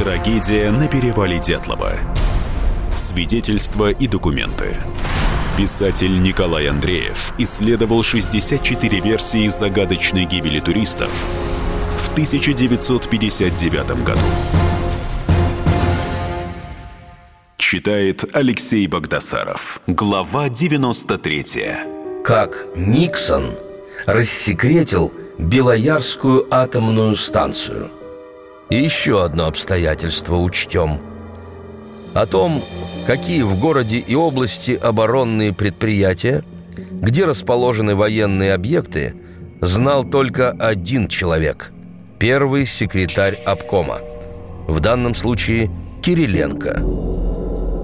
Трагедия на перевале Дятлова. Свидетельства и документы. Писатель Николай Андреев исследовал 64 версии загадочной гибели туристов в 1959 году. Читает Алексей Богдасаров. Глава 93. Как Никсон рассекретил Белоярскую атомную станцию. И еще одно обстоятельство учтем. О том, какие в городе и области оборонные предприятия, где расположены военные объекты, знал только один человек – первый секретарь обкома. В данном случае Кириленко.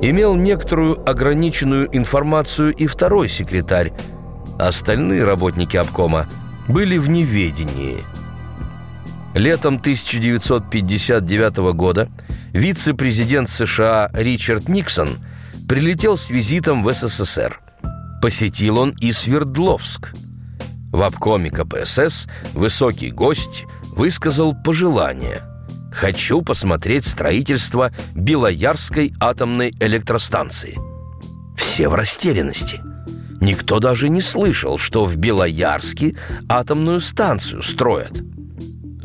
Имел некоторую ограниченную информацию и второй секретарь. Остальные работники обкома были в неведении. Летом 1959 года вице-президент США Ричард Никсон прилетел с визитом в СССР. Посетил он и Свердловск. В обкоме КПСС высокий гость высказал пожелание – Хочу посмотреть строительство Белоярской атомной электростанции. Все в растерянности. Никто даже не слышал, что в Белоярске атомную станцию строят.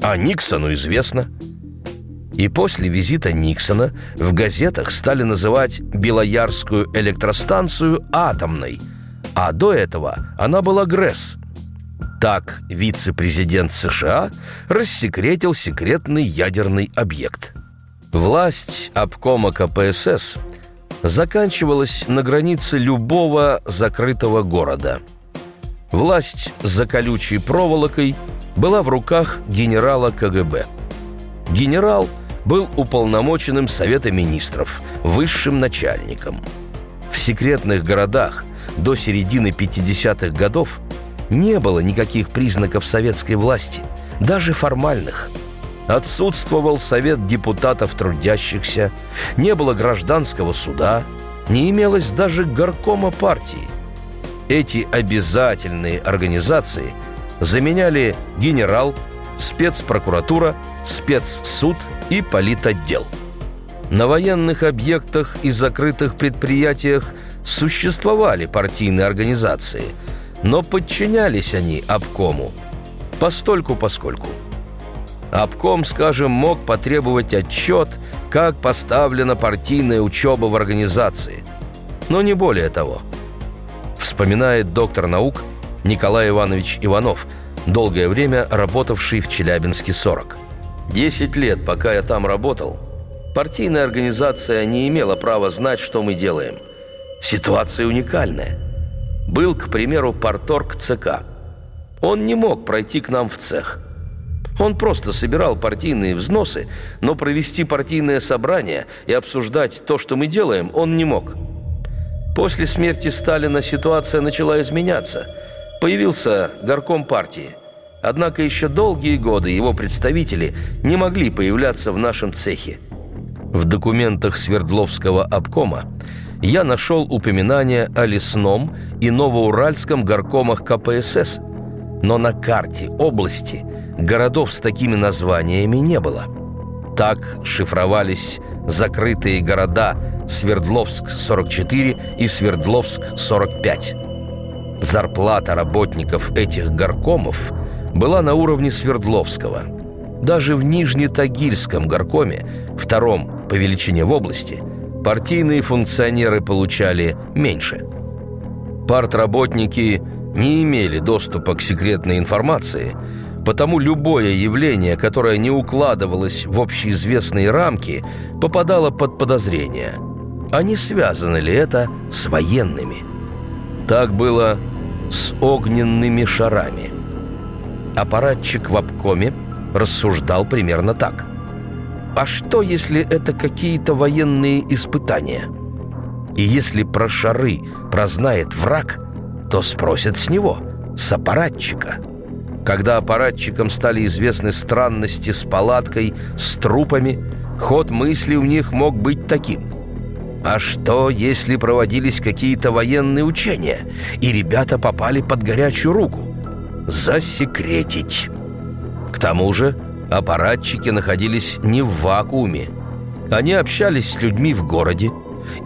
А Никсону известно. И после визита Никсона в газетах стали называть Белоярскую электростанцию атомной, а до этого она была ГРЭС – так вице-президент США рассекретил секретный ядерный объект. Власть обкома КПСС заканчивалась на границе любого закрытого города. Власть за колючей проволокой была в руках генерала КГБ. Генерал был уполномоченным Совета министров, высшим начальником. В секретных городах до середины 50-х годов – не было никаких признаков советской власти, даже формальных. Отсутствовал Совет депутатов трудящихся, не было гражданского суда, не имелось даже горкома партии. Эти обязательные организации заменяли генерал, спецпрокуратура, спецсуд и политотдел. На военных объектах и закрытых предприятиях существовали партийные организации – но подчинялись они обкому постольку-поскольку. Обком, скажем, мог потребовать отчет, как поставлена партийная учеба в организации. Но не более того. Вспоминает доктор наук Николай Иванович Иванов, долгое время работавший в Челябинске 40. «Десять лет, пока я там работал, партийная организация не имела права знать, что мы делаем. Ситуация уникальная – был, к примеру, порторг ЦК. Он не мог пройти к нам в цех. Он просто собирал партийные взносы, но провести партийное собрание и обсуждать то, что мы делаем, он не мог. После смерти Сталина ситуация начала изменяться. Появился горком партии. Однако еще долгие годы его представители не могли появляться в нашем цехе. В документах Свердловского обкома я нашел упоминание о лесном и новоуральском горкомах КПСС, но на карте области городов с такими названиями не было. Так шифровались закрытые города Свердловск-44 и Свердловск-45. Зарплата работников этих горкомов была на уровне Свердловского. Даже в Нижнетагильском горкоме, втором по величине в области – партийные функционеры получали меньше. Партработники не имели доступа к секретной информации, потому любое явление, которое не укладывалось в общеизвестные рамки, попадало под подозрение. А не связано ли это с военными? Так было с огненными шарами. Аппаратчик в обкоме рассуждал примерно так – а что, если это какие-то военные испытания? И если про шары прознает враг, то спросят с него, с аппаратчика. Когда аппаратчикам стали известны странности с палаткой, с трупами, ход мысли у них мог быть таким. А что, если проводились какие-то военные учения, и ребята попали под горячую руку? Засекретить. К тому же аппаратчики находились не в вакууме. Они общались с людьми в городе,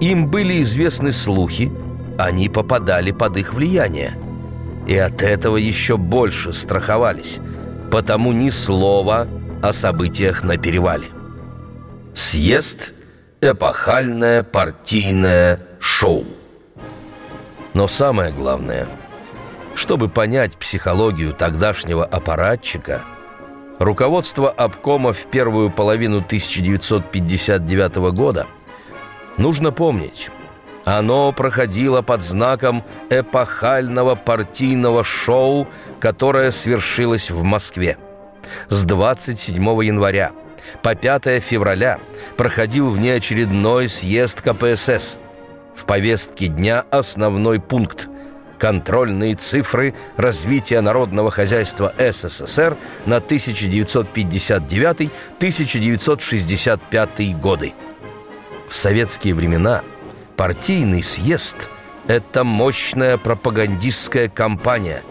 им были известны слухи, они попадали под их влияние. И от этого еще больше страховались, потому ни слова о событиях на перевале. Съезд – эпохальное партийное шоу. Но самое главное, чтобы понять психологию тогдашнего аппаратчика, руководство обкома в первую половину 1959 года нужно помнить, оно проходило под знаком эпохального партийного шоу, которое свершилось в Москве. С 27 января по 5 февраля проходил внеочередной съезд КПСС – в повестке дня основной пункт – контрольные цифры развития народного хозяйства СССР на 1959-1965 годы. В советские времена партийный съезд – это мощная пропагандистская кампания.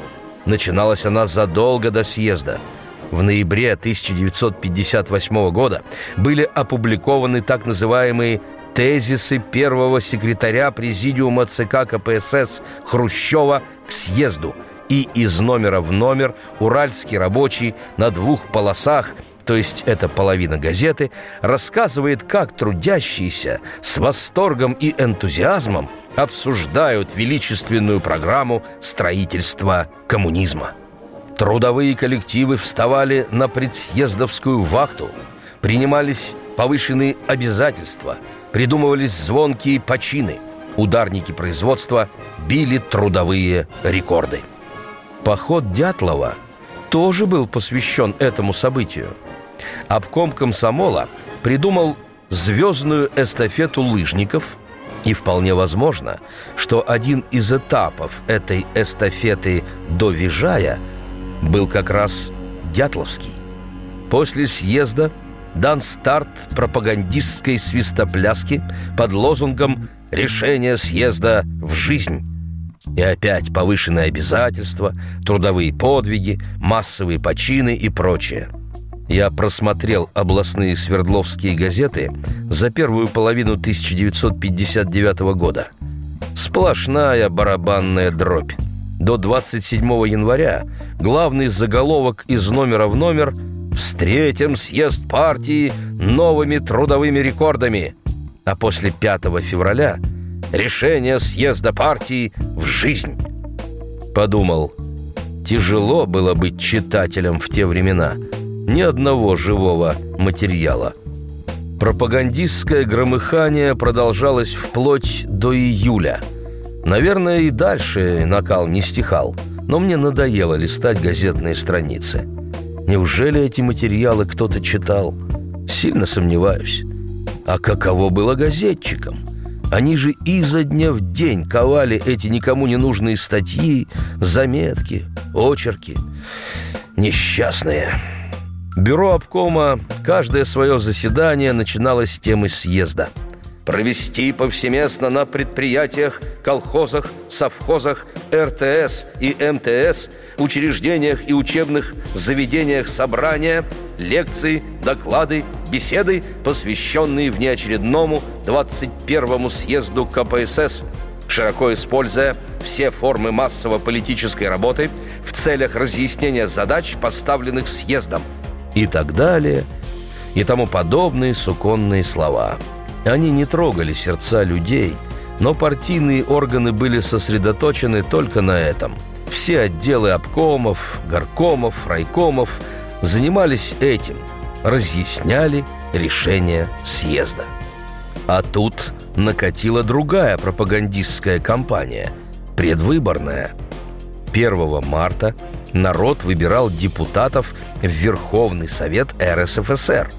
Начиналась она задолго до съезда – в ноябре 1958 года были опубликованы так называемые тезисы первого секретаря Президиума ЦК КПСС Хрущева к съезду и из номера в номер уральский рабочий на двух полосах то есть это половина газеты, рассказывает, как трудящиеся с восторгом и энтузиазмом обсуждают величественную программу строительства коммунизма. Трудовые коллективы вставали на предсъездовскую вахту, принимались повышенные обязательства – придумывались звонкие почины. Ударники производства били трудовые рекорды. Поход Дятлова тоже был посвящен этому событию. Обком комсомола придумал звездную эстафету лыжников, и вполне возможно, что один из этапов этой эстафеты до Вижая был как раз Дятловский. После съезда – дан старт пропагандистской свистопляски под лозунгом «Решение съезда в жизнь». И опять повышенные обязательства, трудовые подвиги, массовые почины и прочее. Я просмотрел областные Свердловские газеты за первую половину 1959 года. Сплошная барабанная дробь. До 27 января главный заголовок из номера в номер – Встретим съезд партии новыми трудовыми рекордами. А после 5 февраля решение съезда партии в жизнь. Подумал, тяжело было быть читателем в те времена. Ни одного живого материала. Пропагандистское громыхание продолжалось вплоть до июля. Наверное, и дальше накал не стихал, но мне надоело листать газетные страницы – Неужели эти материалы кто-то читал? Сильно сомневаюсь. А каково было газетчикам? Они же изо дня в день ковали эти никому не нужные статьи, заметки, очерки. Несчастные. Бюро обкома каждое свое заседание начиналось с темы съезда – провести повсеместно на предприятиях, колхозах, совхозах, РТС и МТС, учреждениях и учебных заведениях собрания, лекции, доклады, беседы, посвященные внеочередному 21-му съезду КПСС, широко используя все формы массово-политической работы в целях разъяснения задач, поставленных съездом, и так далее, и тому подобные суконные слова – они не трогали сердца людей, но партийные органы были сосредоточены только на этом. Все отделы обкомов, горкомов, райкомов занимались этим, разъясняли решение съезда. А тут накатила другая пропагандистская кампания, предвыборная. 1 марта народ выбирал депутатов в Верховный Совет РСФСР.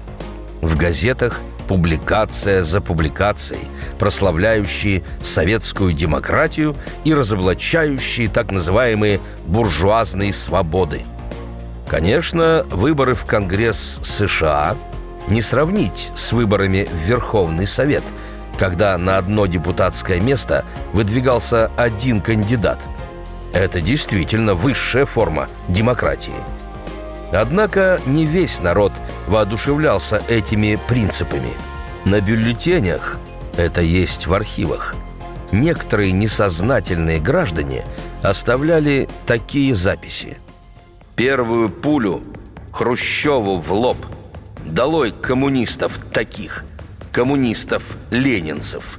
В газетах – публикация за публикацией, прославляющие советскую демократию и разоблачающие так называемые буржуазные свободы. Конечно, выборы в Конгресс США не сравнить с выборами в Верховный Совет, когда на одно депутатское место выдвигался один кандидат. Это действительно высшая форма демократии – Однако не весь народ воодушевлялся этими принципами. На бюллетенях, это есть в архивах, некоторые несознательные граждане оставляли такие записи. Первую пулю Хрущеву в лоб. Долой коммунистов таких, коммунистов-ленинцев.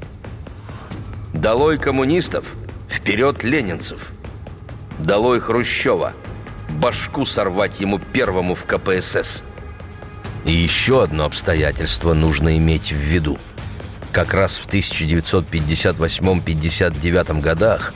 Долой коммунистов, вперед ленинцев. Долой Хрущева, башку сорвать ему первому в КПСС. И еще одно обстоятельство нужно иметь в виду. Как раз в 1958-59 годах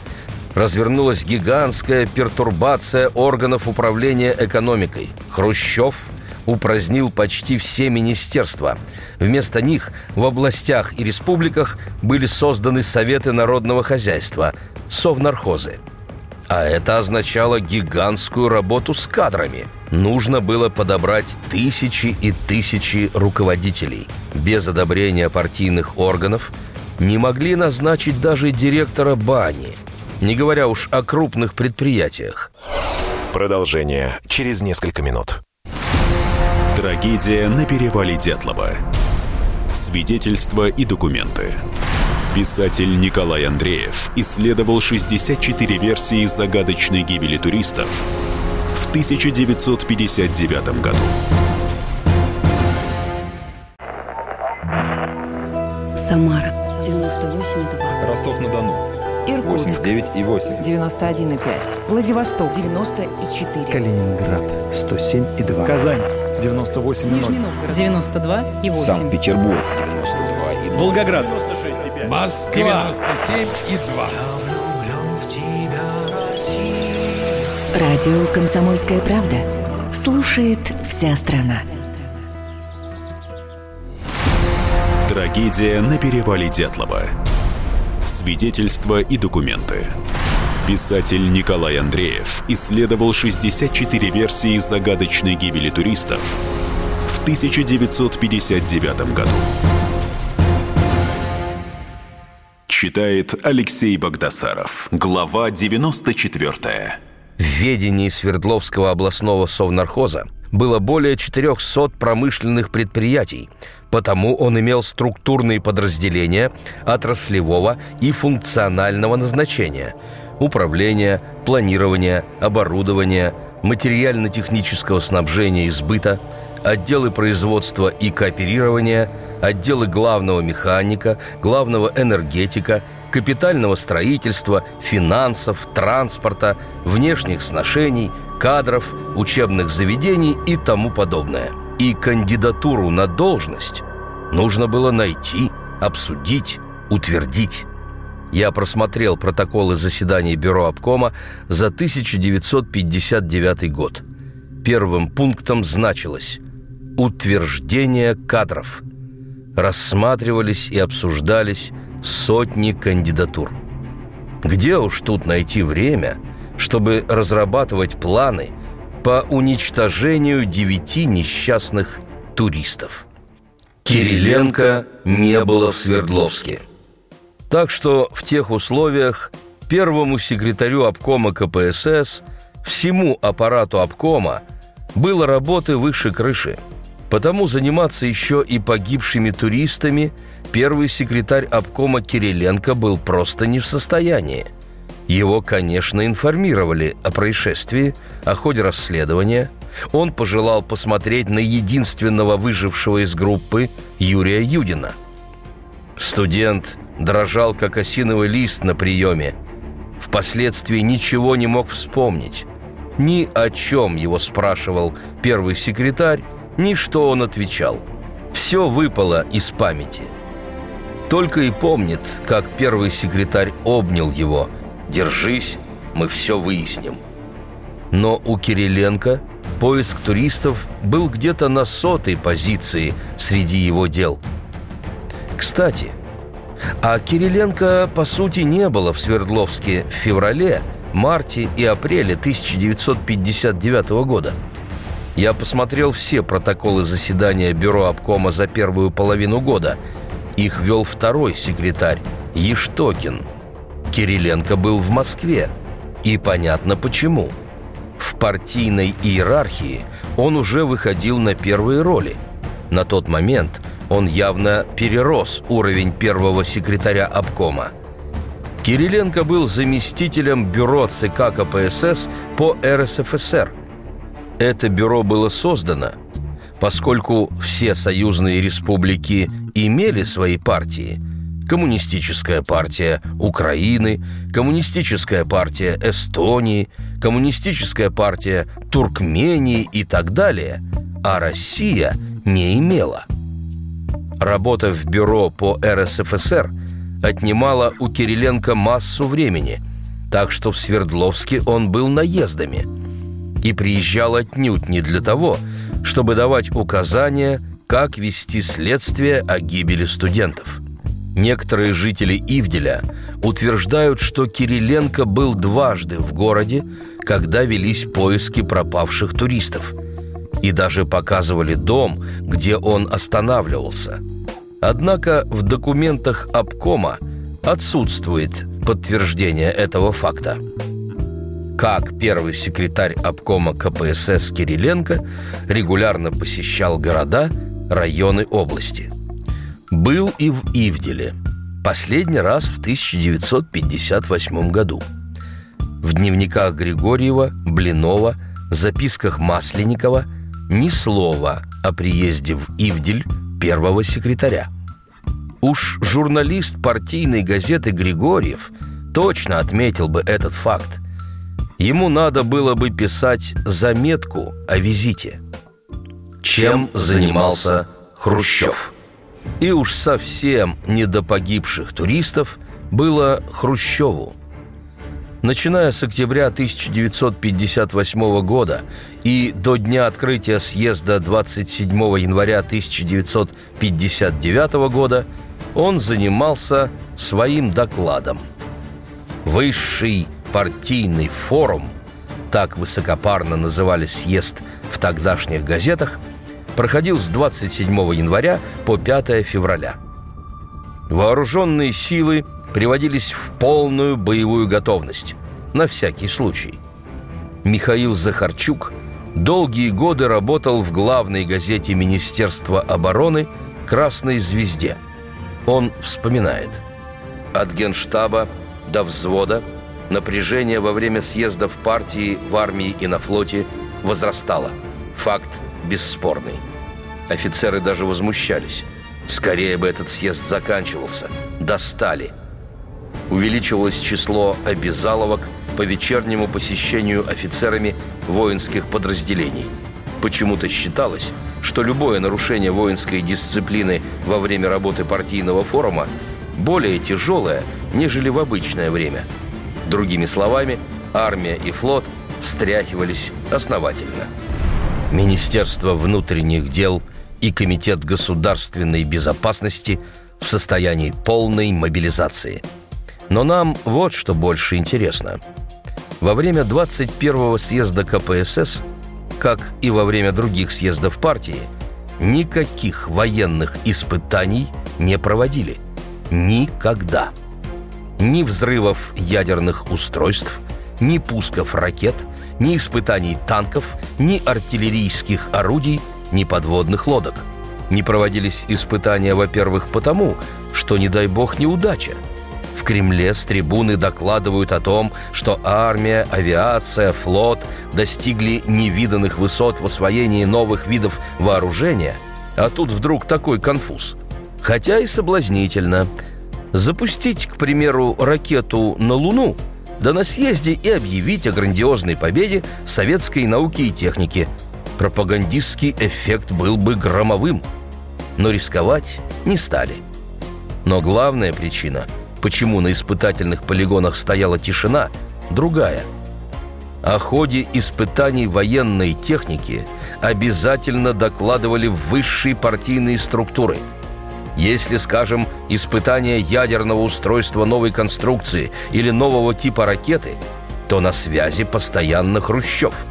развернулась гигантская пертурбация органов управления экономикой. Хрущев упразднил почти все министерства. Вместо них в областях и республиках были созданы Советы народного хозяйства, совнархозы – а это означало гигантскую работу с кадрами. Нужно было подобрать тысячи и тысячи руководителей. Без одобрения партийных органов не могли назначить даже директора бани, не говоря уж о крупных предприятиях. Продолжение через несколько минут. Трагедия на перевале Дятлова. Свидетельства и документы. Писатель Николай Андреев исследовал 64 версии загадочной гибели туристов в 1959 году. Самара 98,2. Ростов-на-Дону. Иркутск 89 и 8. 91,5. Владивосток 94. Калининград 107 и 2. Казань 98 и 0. Нижний Новгород 92 и 8. Санкт-Петербург 92 и 0. Волгоград Москва 97 и 2. Радио «Комсомольская правда». Слушает вся страна. Трагедия на перевале Дятлова. Свидетельства и документы. Писатель Николай Андреев исследовал 64 версии загадочной гибели туристов в 1959 году. Читает Алексей Богдасаров. Глава 94. В ведении Свердловского областного совнархоза было более 400 промышленных предприятий, потому он имел структурные подразделения отраслевого и функционального назначения – управления, планирования, оборудования, материально-технического снабжения и сбыта, отделы производства и кооперирования – отделы главного механика, главного энергетика, капитального строительства, финансов, транспорта, внешних сношений, кадров, учебных заведений и тому подобное. И кандидатуру на должность нужно было найти, обсудить, утвердить. Я просмотрел протоколы заседаний Бюро обкома за 1959 год. Первым пунктом значилось «Утверждение кадров» рассматривались и обсуждались сотни кандидатур. Где уж тут найти время, чтобы разрабатывать планы по уничтожению девяти несчастных туристов? Кириленко не было в Свердловске. Так что в тех условиях первому секретарю обкома КПСС, всему аппарату обкома было работы выше крыши – Потому заниматься еще и погибшими туристами первый секретарь обкома Кириленко был просто не в состоянии. Его, конечно, информировали о происшествии, о ходе расследования. Он пожелал посмотреть на единственного выжившего из группы Юрия Юдина. Студент дрожал, как осиновый лист на приеме. Впоследствии ничего не мог вспомнить. Ни о чем его спрашивал первый секретарь, ни что он отвечал. Все выпало из памяти. Только и помнит, как первый секретарь обнял его. «Держись, мы все выясним». Но у Кириленко поиск туристов был где-то на сотой позиции среди его дел. Кстати, а Кириленко, по сути, не было в Свердловске в феврале, марте и апреле 1959 года – я посмотрел все протоколы заседания Бюро обкома за первую половину года. Их вел второй секретарь, Ештокин. Кириленко был в Москве. И понятно почему. В партийной иерархии он уже выходил на первые роли. На тот момент Он явно перерос уровень первого секретаря обкома. Кириленко был заместителем бюро ЦК КПСС по РСФСР. Это бюро было создано, поскольку все союзные республики имели свои партии – Коммунистическая партия Украины, Коммунистическая партия Эстонии, Коммунистическая партия Туркмении и так далее, а Россия не имела. Работа в бюро по РСФСР отнимала у Кириленко массу времени, так что в Свердловске он был наездами и приезжал отнюдь не для того, чтобы давать указания, как вести следствие о гибели студентов. Некоторые жители Ивделя утверждают, что Кириленко был дважды в городе, когда велись поиски пропавших туристов. И даже показывали дом, где он останавливался. Однако в документах обкома отсутствует подтверждение этого факта. Как первый секретарь обкома КПСС Кириленко регулярно посещал города, районы области – был и в Ивделе. Последний раз в 1958 году. В дневниках Григорьева, Блинова, записках Масленникова ни слова о приезде в Ивдель первого секретаря. Уж журналист партийной газеты Григорьев точно отметил бы этот факт. Ему надо было бы писать заметку о визите. Чем занимался Хрущев? И уж совсем не до погибших туристов было Хрущеву. Начиная с октября 1958 года и до дня открытия съезда 27 января 1959 года он занимался своим докладом. Высший партийный форум, так высокопарно называли съезд в тогдашних газетах – проходил с 27 января по 5 февраля. Вооруженные силы приводились в полную боевую готовность, на всякий случай. Михаил Захарчук долгие годы работал в главной газете Министерства обороны «Красной звезде». Он вспоминает. От генштаба до взвода напряжение во время съездов партии в армии и на флоте возрастало. Факт бесспорный. Офицеры даже возмущались. Скорее бы этот съезд заканчивался. Достали. Увеличивалось число обязаловок по вечернему посещению офицерами воинских подразделений. Почему-то считалось, что любое нарушение воинской дисциплины во время работы партийного форума более тяжелое, нежели в обычное время. Другими словами, армия и флот встряхивались основательно. Министерство внутренних дел и Комитет государственной безопасности в состоянии полной мобилизации. Но нам вот что больше интересно. Во время 21-го съезда КПСС, как и во время других съездов партии, никаких военных испытаний не проводили. Никогда. Ни взрывов ядерных устройств, ни пусков ракет – ни испытаний танков, ни артиллерийских орудий, ни подводных лодок. Не проводились испытания, во-первых, потому, что, не дай бог, неудача. В Кремле с трибуны докладывают о том, что армия, авиация, флот достигли невиданных высот в освоении новых видов вооружения, а тут вдруг такой конфуз. Хотя и соблазнительно. Запустить, к примеру, ракету на Луну – да на съезде и объявить о грандиозной победе советской науки и техники. Пропагандистский эффект был бы громовым. Но рисковать не стали. Но главная причина, почему на испытательных полигонах стояла тишина, другая. О ходе испытаний военной техники обязательно докладывали высшие партийные структуры – если, скажем, испытание ядерного устройства новой конструкции или нового типа ракеты, то на связи постоянно Хрущев.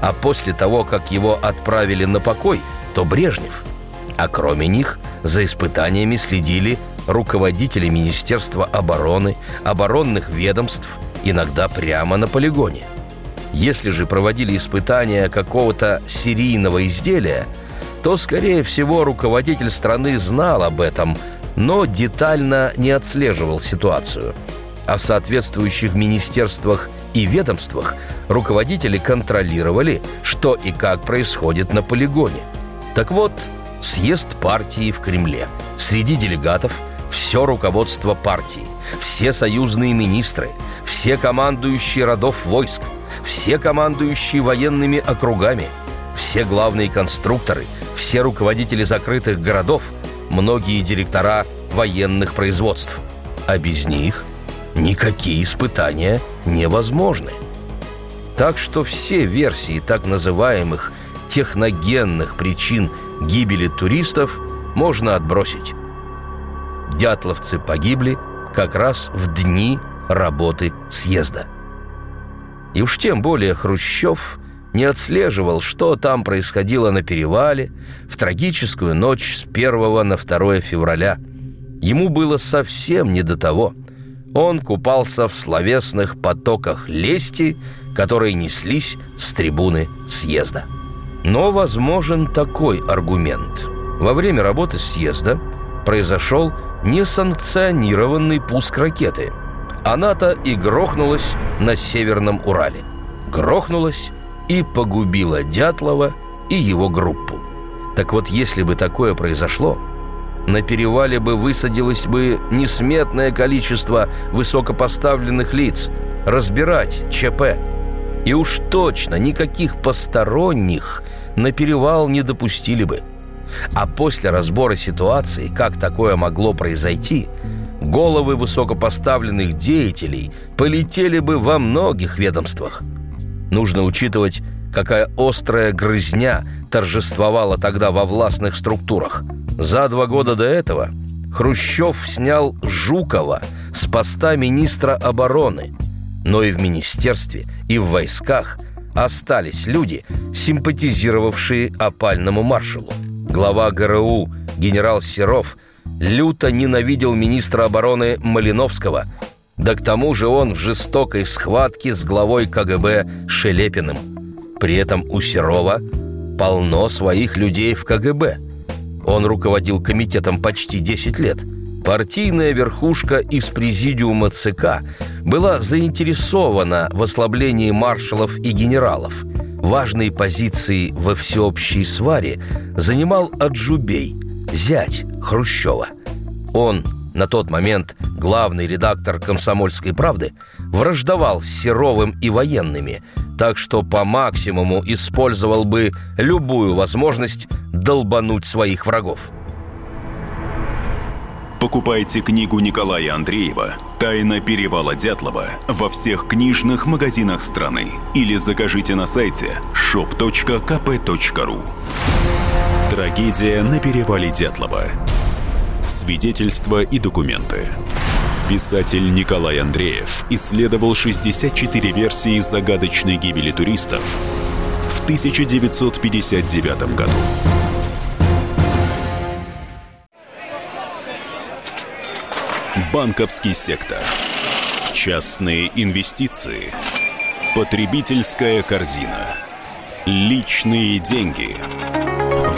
А после того, как его отправили на покой, то Брежнев. А кроме них за испытаниями следили руководители Министерства обороны, оборонных ведомств, иногда прямо на полигоне. Если же проводили испытания какого-то серийного изделия – то, скорее всего, руководитель страны знал об этом, но детально не отслеживал ситуацию. А в соответствующих министерствах и ведомствах руководители контролировали, что и как происходит на полигоне. Так вот, съезд партии в Кремле. Среди делегатов все руководство партии, все союзные министры, все командующие родов войск, все командующие военными округами, все главные конструкторы, все руководители закрытых городов, многие директора военных производств. А без них никакие испытания невозможны. Так что все версии так называемых техногенных причин гибели туристов можно отбросить. Дятловцы погибли как раз в дни работы съезда. И уж тем более Хрущев не отслеживал, что там происходило на перевале в трагическую ночь с 1 на 2 февраля. Ему было совсем не до того. Он купался в словесных потоках лести, которые неслись с трибуны съезда. Но возможен такой аргумент. Во время работы съезда произошел несанкционированный пуск ракеты. Она-то и грохнулась на Северном Урале. Грохнулась и погубила Дятлова и его группу. Так вот, если бы такое произошло, на перевале бы высадилось бы несметное количество высокопоставленных лиц разбирать ЧП. И уж точно никаких посторонних на перевал не допустили бы. А после разбора ситуации, как такое могло произойти, головы высокопоставленных деятелей полетели бы во многих ведомствах. Нужно учитывать, какая острая грызня торжествовала тогда во властных структурах. За два года до этого Хрущев снял Жукова с поста министра обороны. Но и в министерстве, и в войсках остались люди, симпатизировавшие опальному маршалу. Глава ГРУ генерал Серов люто ненавидел министра обороны Малиновского, да к тому же он в жестокой схватке с главой КГБ Шелепиным. При этом у Серова полно своих людей в КГБ. Он руководил комитетом почти 10 лет. Партийная верхушка из президиума ЦК была заинтересована в ослаблении маршалов и генералов – Важные позиции во всеобщей сваре занимал Аджубей, зять Хрущева. Он, на тот момент главный редактор «Комсомольской правды», враждовал с Серовым и военными, так что по максимуму использовал бы любую возможность долбануть своих врагов. Покупайте книгу Николая Андреева «Тайна перевала Дятлова» во всех книжных магазинах страны или закажите на сайте shop.kp.ru Трагедия на перевале Дятлова. Свидетельства и документы. Писатель Николай Андреев исследовал 64 версии загадочной гибели туристов в 1959 году. Банковский сектор. Частные инвестиции. Потребительская корзина. Личные деньги.